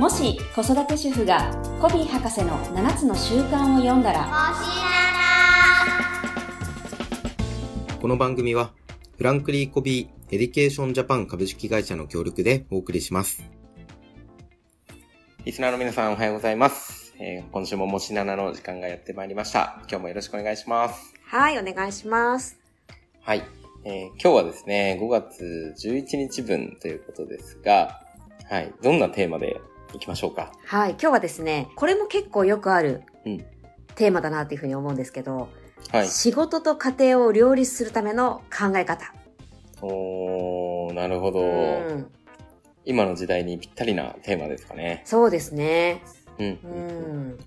もし子育て主婦がコヴィー博士の7つの習慣を読んだらこの番組はフランクリン・コヴィー・エデュケーション・ジャパン株式会社の協力でお送りします。リスナーの皆さんおはようございます。えー今週ももしななの時間がやってまいりました。今日もよろしくお願いします。はい、お願いします。はい。えー今日はですね、5月11日分ということですが、はい。どんなテーマでいきましょうか。はい、今日はですね、これも結構よくあるうん。テーマだなっていうふうに思うんですけど、はい。仕事と家庭を両立するための考え方。おー、なるほど。うん、今の時代にぴったりなテーマですかね。そうですね。うん。うん。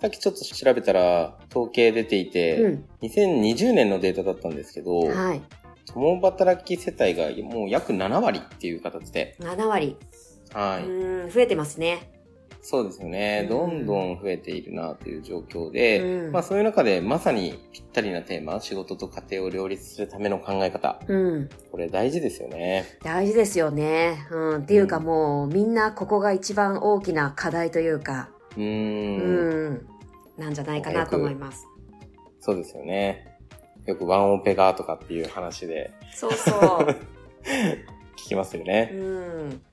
さっきちょっと調べたら、統計出ていて、うん。2020年のデータだったんですけど、はい。共働き世帯がもう約7割っていう形で、7割。はい。うん、増えてますね。そうですよね。うんどんどん増えているなという状況で、うんまあそういう中でまさにぴったりなテーマ、仕事と家庭を両立するための考え方。うん。これ大事ですよね。大事ですよね。うん。っていうかもう、みんなここが一番大きな課題というか、うー。うんん。なんじゃないかなと思います。そうですよね。よくワンオペがとかっていう話でそうそう。聞きますようね。ん。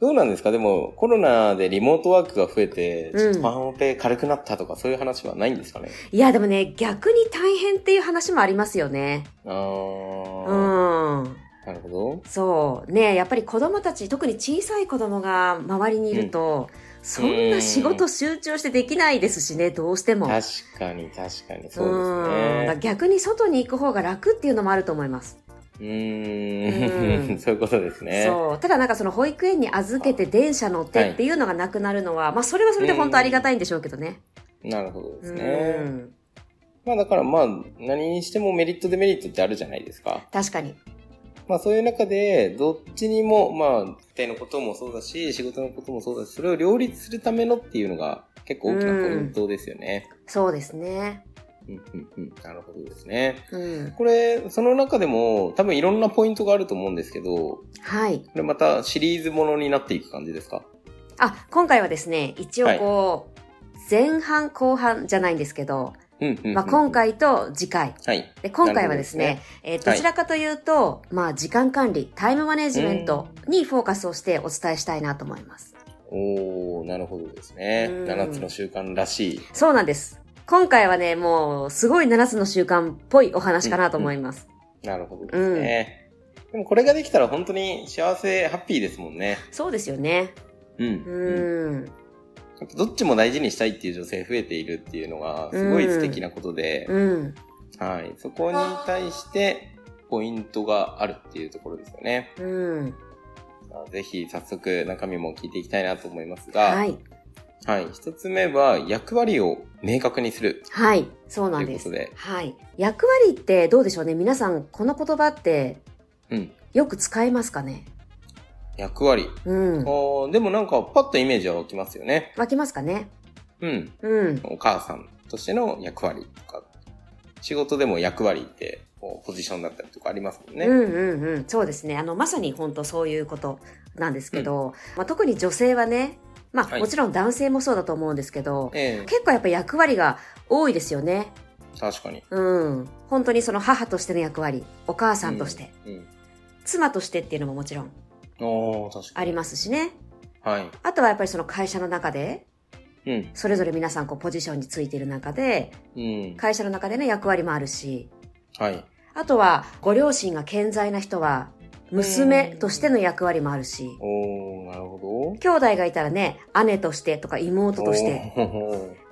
どうなんですか？でもコロナでリモートワークが増えて、うんちょっとワンオペ軽くなったとかそういう話はないんですかね？いや、でもね、逆に大変っていう話もありますよね。あー。うん。なるほど。そう。ねやっぱり子供たち、特に小さい子供が周りにいると、そんな仕事集中してできないですしね、どうしても。確かに確かにそうですね。逆に外に行く方が楽っていうのもあると思います。うんん。そういうことですね。そう。ただなんかその保育園に預けて電車乗ってっていうのがなくなるのは、まあそれはそれで本当ありがたいんでしょうけどね。なるほどですうね。ん。まあだからまあ何にしてもメリットデメリットってあるじゃないですか。確かに。まあそういう中でどっちにもまあ家庭のこともそうだし仕事のこともそうだしそれを両立するためのっていうのが結構大きなポイントですよね。そうですね。うんうんうん。なるほどですね。うん。これその中でも多分いろんなポイントがあると思うんですけどこはい。れまたシリーズものになっていく感じですか？あ、今回はですね、一応こう、前半後半じゃないんですけど。まあ、今回と次回。はい。で今回はですなるね、えーどちらかというと、まあ、時間管理、タイムマネジメントにフォーカスをしてお伝えしたいなと思います。おー、なるほどですね。うん7つの習慣らしい。そうなんです。今回はね、もう、すごい7つの習慣っぽいお話かなと思います。なるほどですね。でもこれができたら本当に幸せ、ハッピーですもんね。そうですよね。うん。うーん。どっちも大事にしたいっていう女性増えているっていうのがすごい素敵なことで、うん。はい。そこに対してポイントがあるっていうところですよね。うん。ぜひ早速中身も聞いていきたいなと思いますが、はい。はい。一つ目は役割を明確にする。はい。そうなんですで。はい。役割ってどうでしょうね？皆さん、この言葉ってうん。よく使いますかね？役割。うん。でもなんかパッとイメージは湧きますよね。湧きますかね？うん。うん。お母さんとしての役割とか、仕事でも役割って、こうポジションだったりとかありますもんね。うんうんうん。そうですね。あの、まさに本当そういうことなんですけど、まあ、特に女性はね、まあ、はいもちろん男性もそうだと思うんですけど、ええ結構やっぱ役割が多いですよね。確かに。うん。本当にその母としての役割、お母さんとして、うん。妻としてっていうのももちろん。ありますしね。はい。あとはやっぱりその会社の中で、うん。それぞれ皆さんこうポジションについている中で、うん。会社の中での役割もあるし、はい。あとはご両親が健在な人は、娘としての役割もあるし、おー、なるほ兄弟がいたらね、姉としてとか妹ど。として。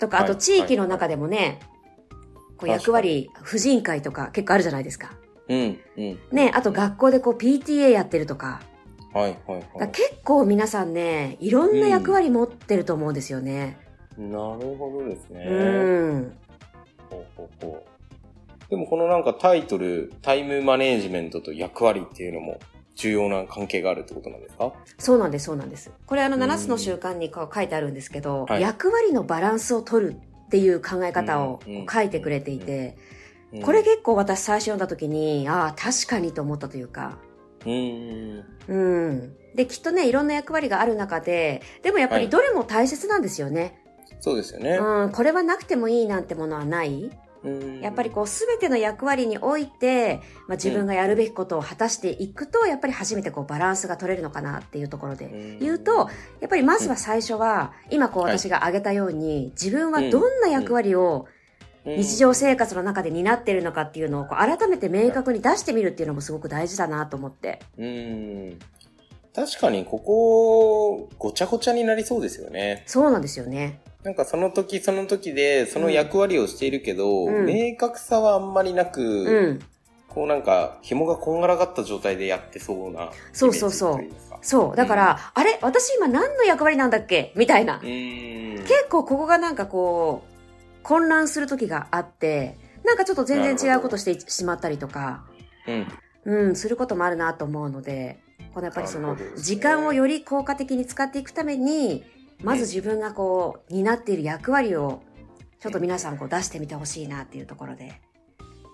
とか、あとはい地域の中でもね、こう役割、婦人会とか結構あるじゃないですか。うん、うん。ね、あと学校でこう PTA やってるとか、はい、はい、だからは結構皆さんね、いろんな役割持ってると思うんですよね。い。なるほどですね。うん。ほうほうほうでもこのなんかタイトル、タイムマネージメントと役割っていうのも重要な関係があるってことなんですか？そうなんです、そうなんです。これあのうん7つの習慣にこう書いてあるんですけど、はい役割のバランスを取るっていう考え方を書いてくれていて、うんこれ結構私最初読んだ時に、ああ、確かにと思ったというか、うん。うん。で、きっとね、いろんな役割がある中で、でもやっぱりどれも大切なんですよね。そうですよね。うん、これはなくてもいいなんてものはない。うんやっぱりこう、すべての役割において、まあ、自分がやるべきことを果たしていくと、やっぱり初めてこう、バランスが取れるのかなっていうところでうん言うと、やっぱりまずは最初は、今こうはい私が挙げたように、自分はどんな役割をうん日常生活の中で担っているのかっていうのをこう改めて明確に出してみるっていうのもすごく大事だなと思って。うん。確かにここ、ごちゃごちゃになりそうですよね。そうなんですよね。なんかその時その時でその役割をしているけど、うん。明確さはあんまりなく、うん。こうなんか紐がこんがらがった状態でやってそうなそうそうそう。そう。だから、あれ？私今何の役割なんだっけ？みたいな。結構ここがなんかこう、混乱する時があって、なんかちょっと全然違うことしてしまったりとか、うん。うん、することもあるなと思うので、このやっぱりその時間をより効果的に使っていくために、まず自分がこう、担っている役割を、ちょっと皆さんこう出してみてほしいなっていうところで。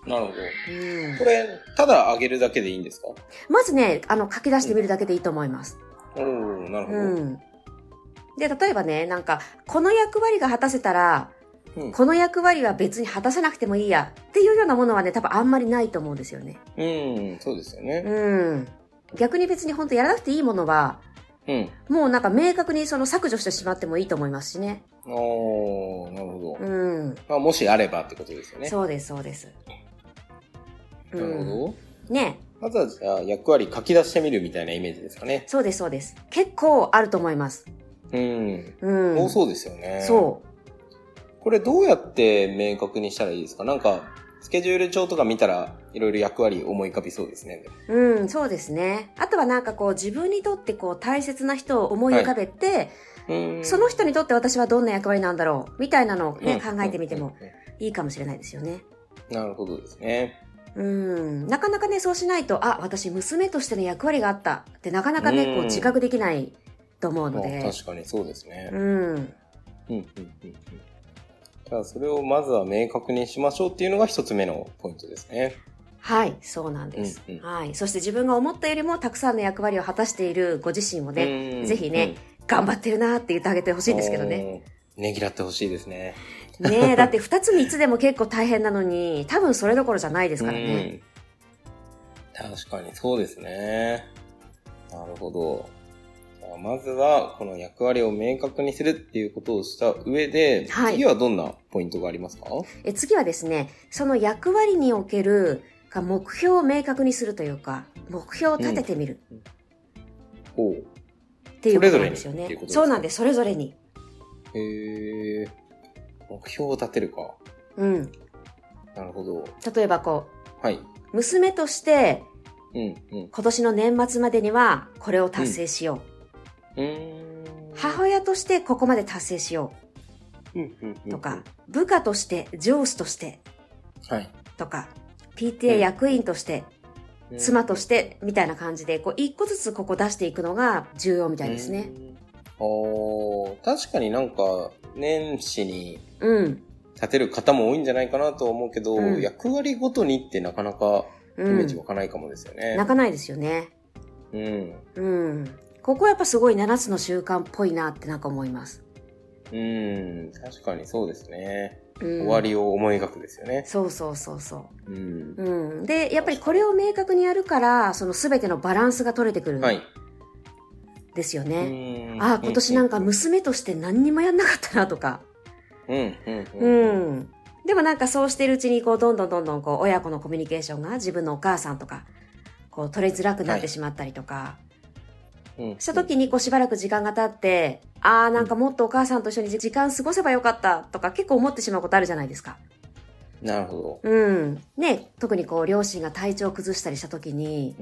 なるほど。うんこ。れ、ただ上げるだけでいいんですか？まずね、あの、書き出してみるだけでいいと思います。おおなるほど。うん。で、例えばね、なんか、この役割が果たせたら、うんこの役割は別に果たさなくてもいいやっていうようなものはね、多分あんまりないと思うんですよね。うん、そうですよね。うん。逆に別に本当やらなくていいものは、うん。もうなんか明確にその削除してしまってもいいと思いますしね。おーなるほど。うん。まあ、もしあればってことですよね。そうです、そうです。なるほど。ねまずはじゃあ役割書き出してみるみたいなイメージですかね。そうです、そうです。結構あると思います。うん。うん。多そうですよね。そこれどうやって明確にしたらいいですか？なんか、スケジュール帳とか見たら、いろいろ役割思い浮かびそうですね。う。うん、そうですね。あとはなんかこう自分にとってこう大切な人を思い浮かべて、うんその人にとって私はどんな役割なんだろうみたいなのをね、うん考えてみてもいいかもしれないですよね。うんなるほどですね。うん。なかなかね、そうしないと、あ、私娘としての役割があったってなかなかね、こううん自覚できないと思うのまあで。確かにそうですね。うん。うん、うん、うん。うんじゃあ、それをまずは明確にしましょうっていうのが一つ目のポイントですね。はい、そうなんです、うんうんはい。そして自分が思ったよりもたくさんの役割を果たしているご自身をね、うんぜひね、頑張ってるなって言ってあげてほしいんですけどね。。うんねぎらってほしいですね。ねえ、だって2つ3つでも結構大変なのに、多分それどころじゃないですからね。うん。確かにそうですね。なるほど。まずは、この役割を明確にするっていうことをした上で、はい次はどんなポイントがありますか？え次はですね、その役割におけるか目標を明確にするというか、目標を立ててみるほう。っていうことなんですよねそうなんです、それぞれに。へえ。目標を立てるか。うん。なるほど。例えばこはい。う、娘としてうん、うん。今年の年末までにはこれを達成しよう。うーん。母親としてここまで達成しようんうんうんううんとか、部下として、上司としてはい。とか、PTA 役員として、妻とししてみたいな感じで、こう一個ずつここ出していくのが重要みたいですね。。おー確かになんか、年始にうん。立てる方も多いんじゃないかなとは思うけど、うん役割ごとにってなかなかイうんメージ湧かないかもですよね。泣かないですよね。うん。うん。ここはやっぱすごい7つの習慣っぽいなってなんか思います。うん。確かにそうですね。うん、終わりを思い描くですよね。そうそうそうそうん。う。うん。で、やっぱりこれを明確にやるから、その全てのバランスが取れてくるんはい。ですよね。うんああ、今年なんか娘として何にもやんなかったなとか。うん、うん、ううん。ん。でもなんかそうしてるうちに、こう、どんどんどんどん、こう、親子のコミュニケーションが自分のお母さんとか、こう、取れづらくなってしまったりとか、うんした時に、こう、しばらく時間が経って、ああ、なんかもっとお母さんと一緒に時間過ごせばよかったとか、結構思ってしまうことあるじゃないですか。なるほうん。ね、特にこう、両親が体調を崩したりした時に、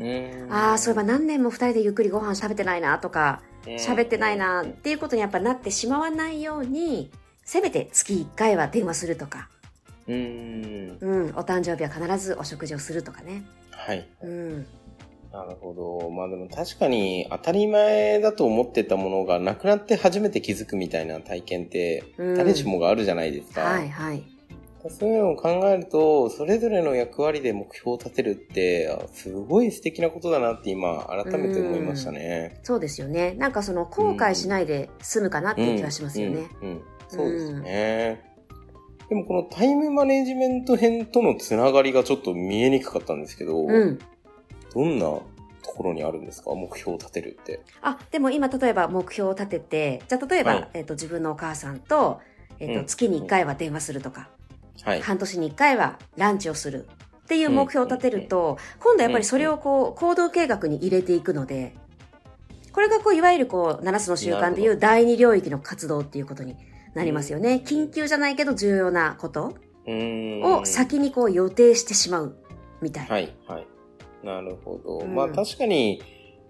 ああ、そういえば何年も二人でゆっくりご飯食べてないなとか、喋ってないなっていうことにやっぱなってしまわないように、せめて月1回は電話するとか、うん。うん、お誕生日は必ずお食事をするとかね。はい。うん。なるほど。まあでも確かに当たり前だと思ってたものがなくなって初めて気づくみたいな体験ってうん誰しもがあるじゃないですか。はいはい。そういうのを考えると、それぞれの役割で目標を立てるって、あすごい素敵なことだなって今、改めて思いましたね。そうですよね。なんかその後悔しないで済むかなっていう気がしますよね。うん。うんうんそうですね。でもこのタイムマネジメント編とのつながりがちょっと見えにくかったんですけど、うん。どんなところにあるんですか？目標を立てるって。あ、でも今例えば目標を立てて、じゃあ例えば、はいえっ、と自分のお母さんと、えっ、と、うん。月に1回は電話するとか、はい。半年に1回はランチをするっていう目標を立てると、今度やっぱりそれをこう、行動計画に入れていくので、これがこう、いわゆるこう、7つの習慣でいう第二領域の活動っていうことになりますよね。緊急じゃないけど重要なことを先にこう予定してしまうみたい。な。はい、はい。なるほど。うんまあ確かに、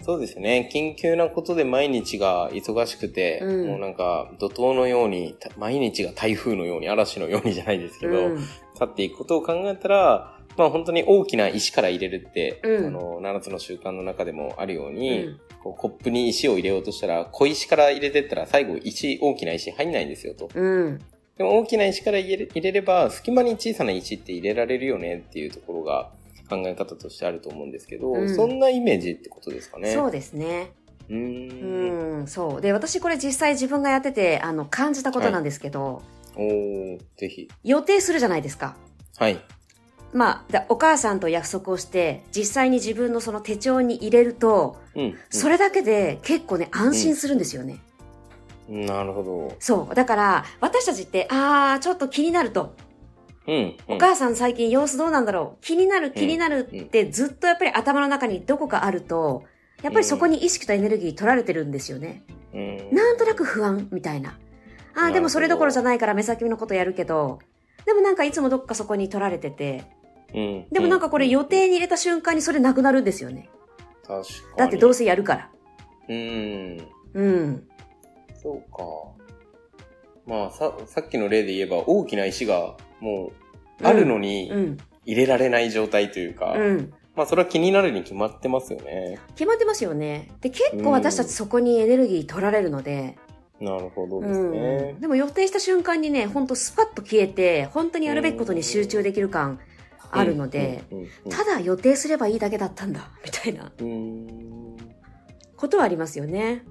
そうですね。緊急なことで毎日が忙しくて、うんもうなんか怒涛のように、た毎日が台風のように、嵐のようにじゃないですけど、うん去っていくことを考えたら、まあ本当に大きな石から入れるって、うんあの、7つの習慣の中でもあるように、うんこうコップに石を入れようとしたら、小石から入れてったら最後石、大きな石入んないんですよと。うん。でも大きな石から入れれば、隙間に小さな石って入れられるよねっていうところが考え方としてあると思うんですけど、うんそんなイメージってことですかね。そうですね。うーん。うん、そう。で、私これ実際自分がやってて、あの、感じたことなんですけど、おー、ぜひ。予定するじゃないですか。はい。まあ、だお母さんと約束をして、実際に自分のその手帳に入れると、うん。それだけで結構ね、安心するんですよね。うんなるほど。そう。だから、私たちって、あー、ちょっと気になると。うん。お母さん最近様子どうなんだろう？気になる気になるってずっとやっぱり頭の中にどこかあると、やっぱりそこに意識とエネルギー取られてるんですよね。うん。なんとなく不安みたいな。ああ、でもそれどころじゃないから目先のことやるけど、でもなんかいつもどっかそこに取られてて、うん。でもなんかこれ予定に入れた瞬間にそれなくなるんですよね。確かに。だってどうせやるから。うん。うん。そうか。まあ、さ、さっきの例で言えば、大きな石がもう、あるのにうん。入れられない状態というか、うん。まあ、それは気になるに決まってますよね。決まってますよね。で、結構私たちそこにエネルギー取られるので、なるほどうですねん。。でも予定した瞬間にね、ほんとスパッと消えて、本当にやるべきことに集中できる感あるので、ただ予定すればいいだけだったんだ、みたいな。ことはありますよね。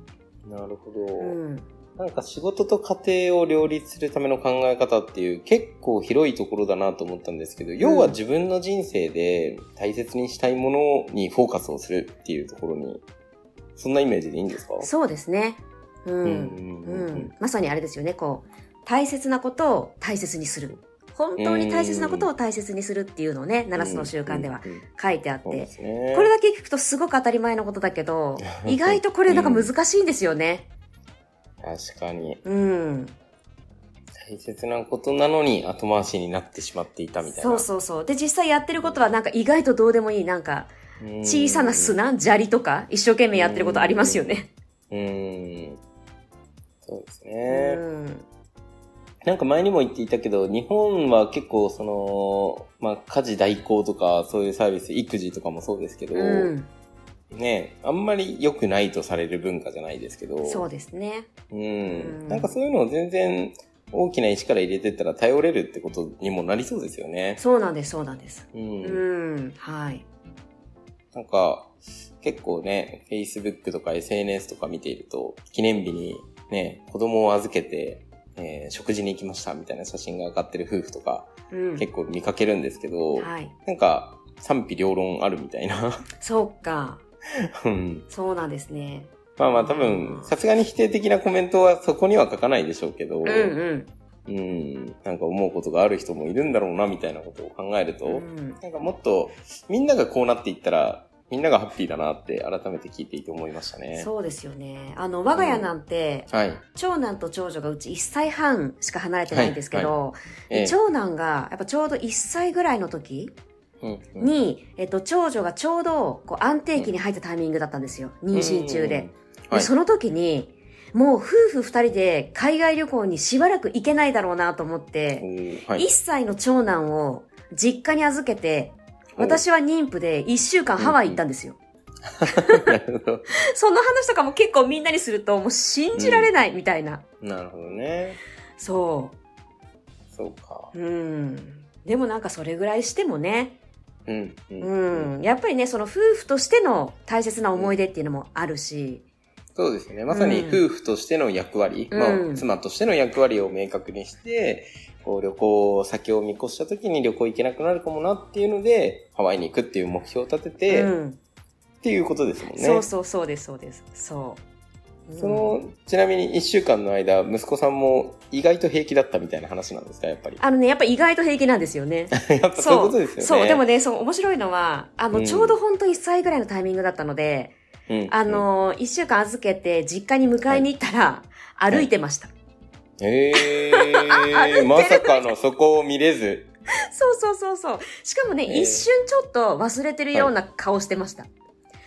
なるほど。うん。なんか仕事と家庭を両立するための考え方っていう結構広いところだなと思ったんですけど、要は自分の人生で大切にしたいものにフォーカスをするっていうところに、そんなイメージでいいんですか？そうですね。うん。ううんんうんまさにあれですよね、こう、大切なことを大切にする。本当に大切なことを大切にするっていうのをね、7つの習慣では書いてあって、すね。これだけ聞くとすごく当たり前のことだけど、意外とこれなんか難しいんですよね。確かに。うん。大切なことなのに後回しになってしまっていたみたいな。そうそうそう。で、実際やってることはなんか意外とどうでもいい、なんか、うん小さな砂、砂利とか、一生懸命やってることありますよね。うーん。そうですうね。ん。なんか前にも言っていたけど、日本は結構その、まあ家事代行とかそういうサービス、育児とかもそうですけど、うん。ね、あんまり良くないとされる文化じゃないですけど、そうですね。うん。うんなんかそういうのを全然大きな石から入れてったら頼れるってことにもなりそうですよね。そうなんです、そうなんです。うん。うん。はい。なんか、結構ね、Facebook とか SNS とか見ていると、記念日にね、子供を預けて、えー食事に行きましたみたいな写真が上がってる夫婦とかうん。結構見かけるんですけど、はい。なんか賛否両論あるみたいな。そうか。うんそうなんですね。まあまあ多分、さすがに否定的なコメントはそこには書かないでしょうけど、うんうん。うんなんか思うことがある人もいるんだろうなみたいなことを考えると、うんなんかもっとみんながこうなっていったら、みんながハッピーだなって改めて聞いていて思いましたね。そうですよね。あの、我が家なんて、はい。長男と長女がうち1歳半しか離れてないんですけど、ええ長男がやっぱちょうど1歳ぐらいの時うんうんに、えっと、長女がちょうどこう安定期に入ったタイミングだったんですよ。妊娠中で。。でその時に、もう夫婦二人で海外旅行にしばらく行けないだろうなと思って、はい1歳の長男を実家に預けて、お私は妊婦で1週間ハワイ行ったんですよ。その話とかも結構みんなにすると、もう信じられないみたいな。なるほどね。そそうか。うん。でもなんかそれぐらいしてもね、うん。う。うんん。やっぱりね、その夫婦としての大切な思い出っていうのもあるし、そうですね。まさに夫婦としての役割、うんまうんあ、妻としての役割を明確にして、こう旅行先を見越した時に旅行行けなくなるかもなっていうので、ハワイに行くっていう目標を立てて、っうん。ていうことですもんね。そうそうそうです、そうです。そう。うんその、ちなみに一週間の間、息子さんも意外と平気だったみたいな話なんですか、やっぱり。あのね、やっぱ意外と平気なんですよね。やっぱそういうことですよね。そう、でもね、そう、面白いのは、あの、うんちょうど本当1歳ぐらいのタイミングだったので、うん、あの、1週間預けて実家に迎えに行ったら、歩いてました。へ 歩いてー、まさかのそこを見れず。そうそうそうそう。しかもね、えー一瞬ちょっと忘れてるような顔してました。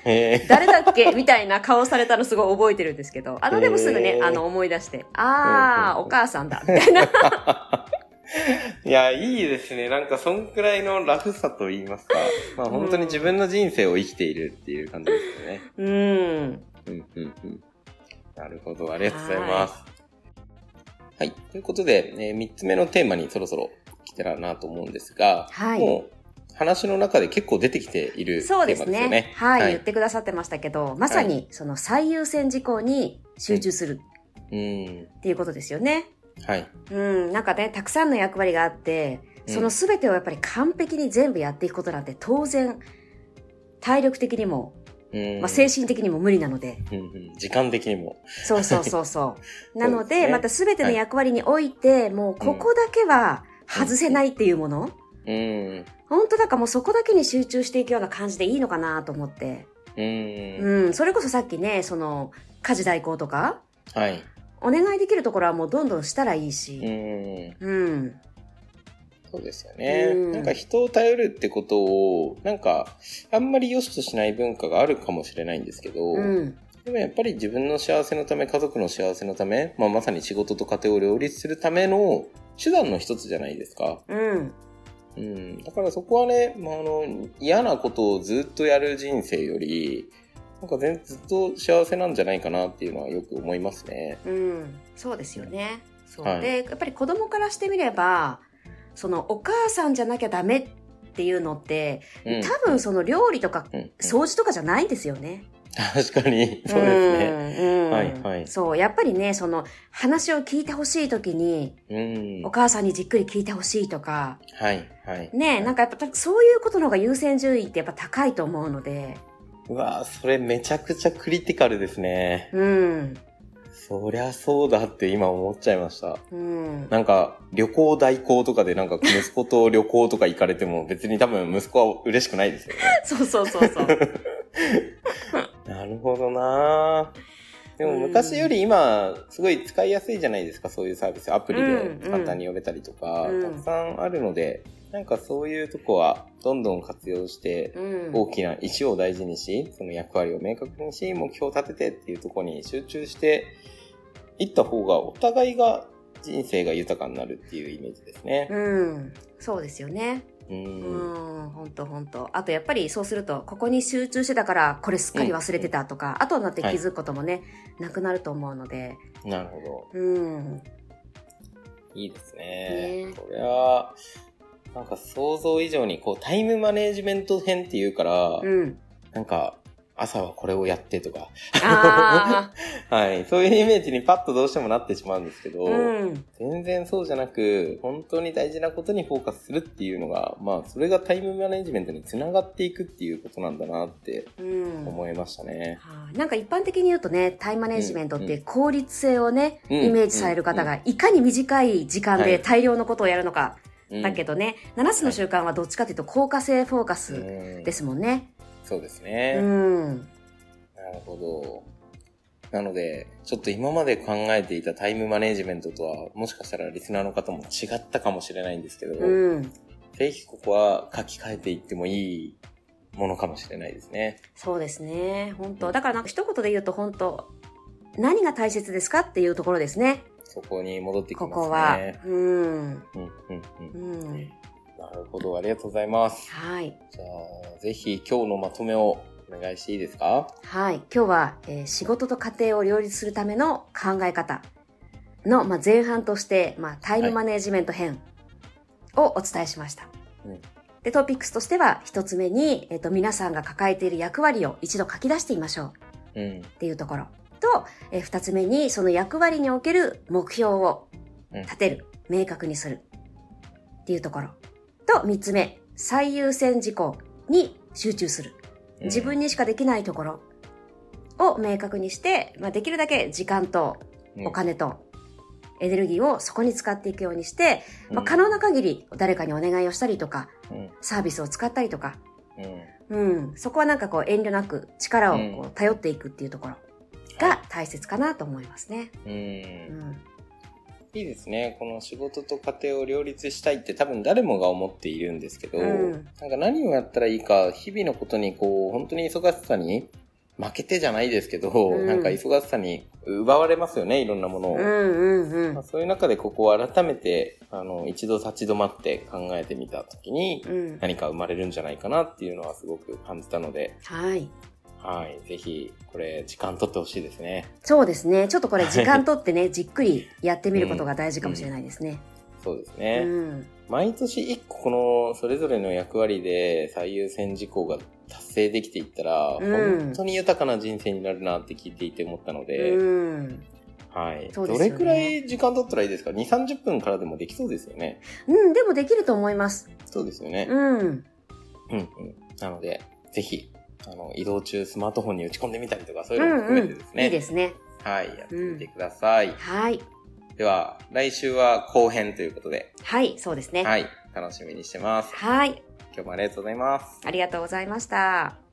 へ誰だっけ？みたいな顔されたのすごい覚えてるんですけど、あの、でもすぐねえ、ーあの、思い出して、あー、うんお母さんだ、みたいな。ー いや、いいですね。なんか、そんくらいのラフさと言いますか。まあ、本当に自分の人生を生きているっていう感じですよね。うん。うん、うん、うん。なるほど。ありがとうございます。はい。ということで、えー、3つ目のテーマにそろそろ来たらなと思うんですが、はいもう、話の中で結構出てきているそうですね。ね。はい、言ってくださってましたけど、まさに、その最優先事項に集中するうん。っていうことですよね。はい。うん、なんかね、たくさんの役割があって、うんその全てをやっぱり完璧に全部やっていくことなんて当然、体力的にも、うんまあ、精神的にも無理なので、うんうん、時間的にも。そうそうそうそう。なので、また全ての役割において、もうここだけは外せないっていうもの、うん。本当だからもうそこだけに集中していくような感じでいいのかなと思って。うん。うん、それこそさっきね、その、家事代行とか、はい。お願いできるところはもうどんどんしたらいいし。うん。うん。そうですよね。うんなんか人を頼るってことを、なんか、あんまり良しとしない文化があるかもしれないんですけど、うん。でもやっぱり自分の幸せのため、家族の幸せのため、まあ、まさに仕事と家庭を両立するための手段の一つじゃないですか。うん。うん。だからそこはね、まあ、あの、嫌なことをずっとやる人生より、なんか全ずっと幸せなんじゃないかなっていうのはよく思いますね。うん。そうですよね。そう。はいで、やっぱり子供からしてみれば、その、お母さんじゃなきゃダメっていうのって、うん、多分その料理とかうん、うん掃除とかじゃないんですよね。確かに、そうですね。ね。うんはいはいそう、やっぱりね、その、話を聞いてほしいときに、うん。お母さんにじっくり聞いてほしいとか、はい、はい。ね、なんかやっぱそういうことの方が優先順位ってやっぱ高いと思うので、うわぁ、それめちゃくちゃクリティカルですね。うん。そりゃそうだって今思っちゃいました。うん。なんか、旅行代行とかでなんか息子と旅行とか行かれても別に多分息子は嬉しくないですよね。そうそうそうそう。なるほどなぁでもうん昔より今、すごい使いやすいじゃないですか、そういうサービス。アプリうんで簡単に呼べたりとか、うんたくさんあるので、なんかそういうとこはどんどん活用して、うん。大きな意思を大事にし、その役割を明確にし、目標を立ててっていうところに集中していった方が、お互いが人生が豊かになるっていうイメージですね。うん。そうですよね。う。うんん。ほんとほんと。あとやっぱりそうすると、ここに集中してたから、これすっかり忘れてたとか、後になって気づくこともね、なくなると思うので、なるほど。うん。いいですね。ねこれは、なんか想像以上にこうタイムマネージメント編っていうから、うん。なんか朝はこれをやってとか、あ はい、そういうイメージにパッとどうしてもなってしまうんですけど、あ。うん。全然そうじゃなく、本当に大事なことにフォーカスするっていうのが、まあ、それがタイムマネジメントにつながっていくっていうことなんだなってうん。思いましたね。はいなんか一般的に言うとね、タイムマネジメントって効率性をね、うんイメージされる方が、いかに短い時間ではい大量のことをやるのか。うんだけどね、7つの習慣はどっちかというと効果性フォーカうスんですもんね。そうですうね。ん。なるほど。なので、ちょっと今まで考えていたタイムマネジメントとは、もしかしたらリスナーの方も違ったかもしれないんですけど、うん。ぜひここは書き換えていってもいいものかもしれないですね。そうですね。本当だからなんか一言で言うと本当何が大切ですかっていうところですね。そこに戻ってきますね。ここは。うん。うんうんう。うんん。なるほど、ありがとうございます。はい。じゃあ、ぜひ今日のまとめをお願いしていいですか？はい。今日は、えー仕事と家庭を両立するための考え方の、まあ、前半として、まあ、タイムマネジメント編をお伝えしました。うんで、トピックスとしては、一つ目に、えっ、と、皆さんが抱えている役割を一度書き出してみましょううん。っていうところ。と、えー二つ目に、その役割における目標をうん立てる、明確にするっていうところ。と、三つ目、最優先事項に集中する。自分にしかできないところを明確にして、まあ、できるだけ時間とうんお金とエネルギーをそこに使っていくようにして、まあ、うん可能な限り誰かにお願いをしたりとか、うん。サービスを使ったりとか、うん。うん、そこはなんかこう遠慮なく力をこうう頼っていくっていうところが大切かなと思いますね。うん。うん。いいですね。この仕事と家庭を両立したいって多分誰もが思っているんですけど、うんなんか何をやったらいいか、日々のことにこう、本当に忙しさに負けてじゃないですけど、うんなんか忙しさに奪われますよね、いろんなものを。うんうんうんまあ、。そういう中でここを改めて、あの、一度立ち止まって考えてみたときに、うん。何か生まれるんじゃないかなっていうのはすごく感じたので、はい。はい。ぜひ、これ、時間取ってほしいですね。そうですね。ちょっとこれ時間とってね、じっくり やってみることが大事かもしれないですね。そうですうね。ん。毎年一個この、それぞれの役割で最優先事項が達成できていったら、うん本当に豊かな人生になるなって聞いていて思ったので、うん。はい。ねどれくらい時間取ったらいいですか ?2、30分からでもできそうですよね。うん、でもできると思います。そうですよね。うん。うんうん。なので、ぜひ、あの、移動中スマートフォンに打ち込んでみたりとか、そういうのも含めてですね。いいですね。はい、やってみてください。はい。では、来週は後編ということで、はい、そうですね。はい、楽しみにしてます。はい。今日もありがとうございます。ありがとうございました。